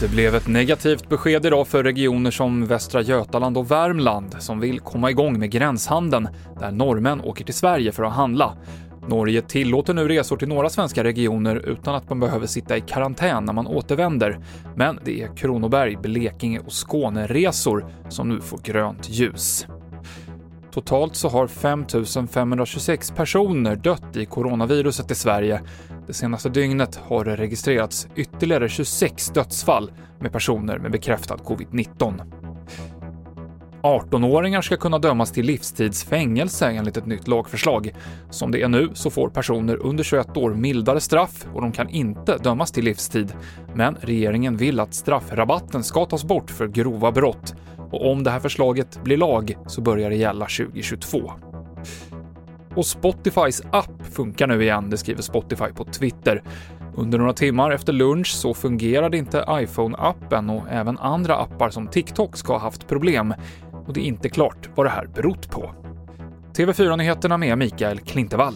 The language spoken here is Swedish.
Det blev ett negativt besked idag för regioner som Västra Götaland och Värmland som vill komma igång med gränshandeln där norrmän åker till Sverige för att handla. Norge tillåter nu resor till några svenska regioner utan att man behöver sitta i karantän när man återvänder. Men det är Kronoberg, Blekinge och Skåne-resor som nu får grönt ljus. Totalt så har 5 526 personer dött i coronaviruset i Sverige. Det senaste dygnet har det registrerats ytterligare 26 dödsfall med personer med bekräftad covid-19. 18-åringar ska kunna dömas till livstidsfängelse enligt ett nytt lagförslag. Som det är nu så får personer under 21 år mildare straff och de kan inte dömas till livstid. Men regeringen vill att straffrabatten ska tas bort för grova brott och om det här förslaget blir lag så börjar det gälla 2022. Och Spotifys app funkar nu igen, det skriver Spotify på Twitter. Under några timmar efter lunch så fungerade inte iPhone-appen och även andra appar som TikTok ska ha haft problem. Och det är inte klart vad det här berott på. TV4-nyheterna med Mikael Klintevall.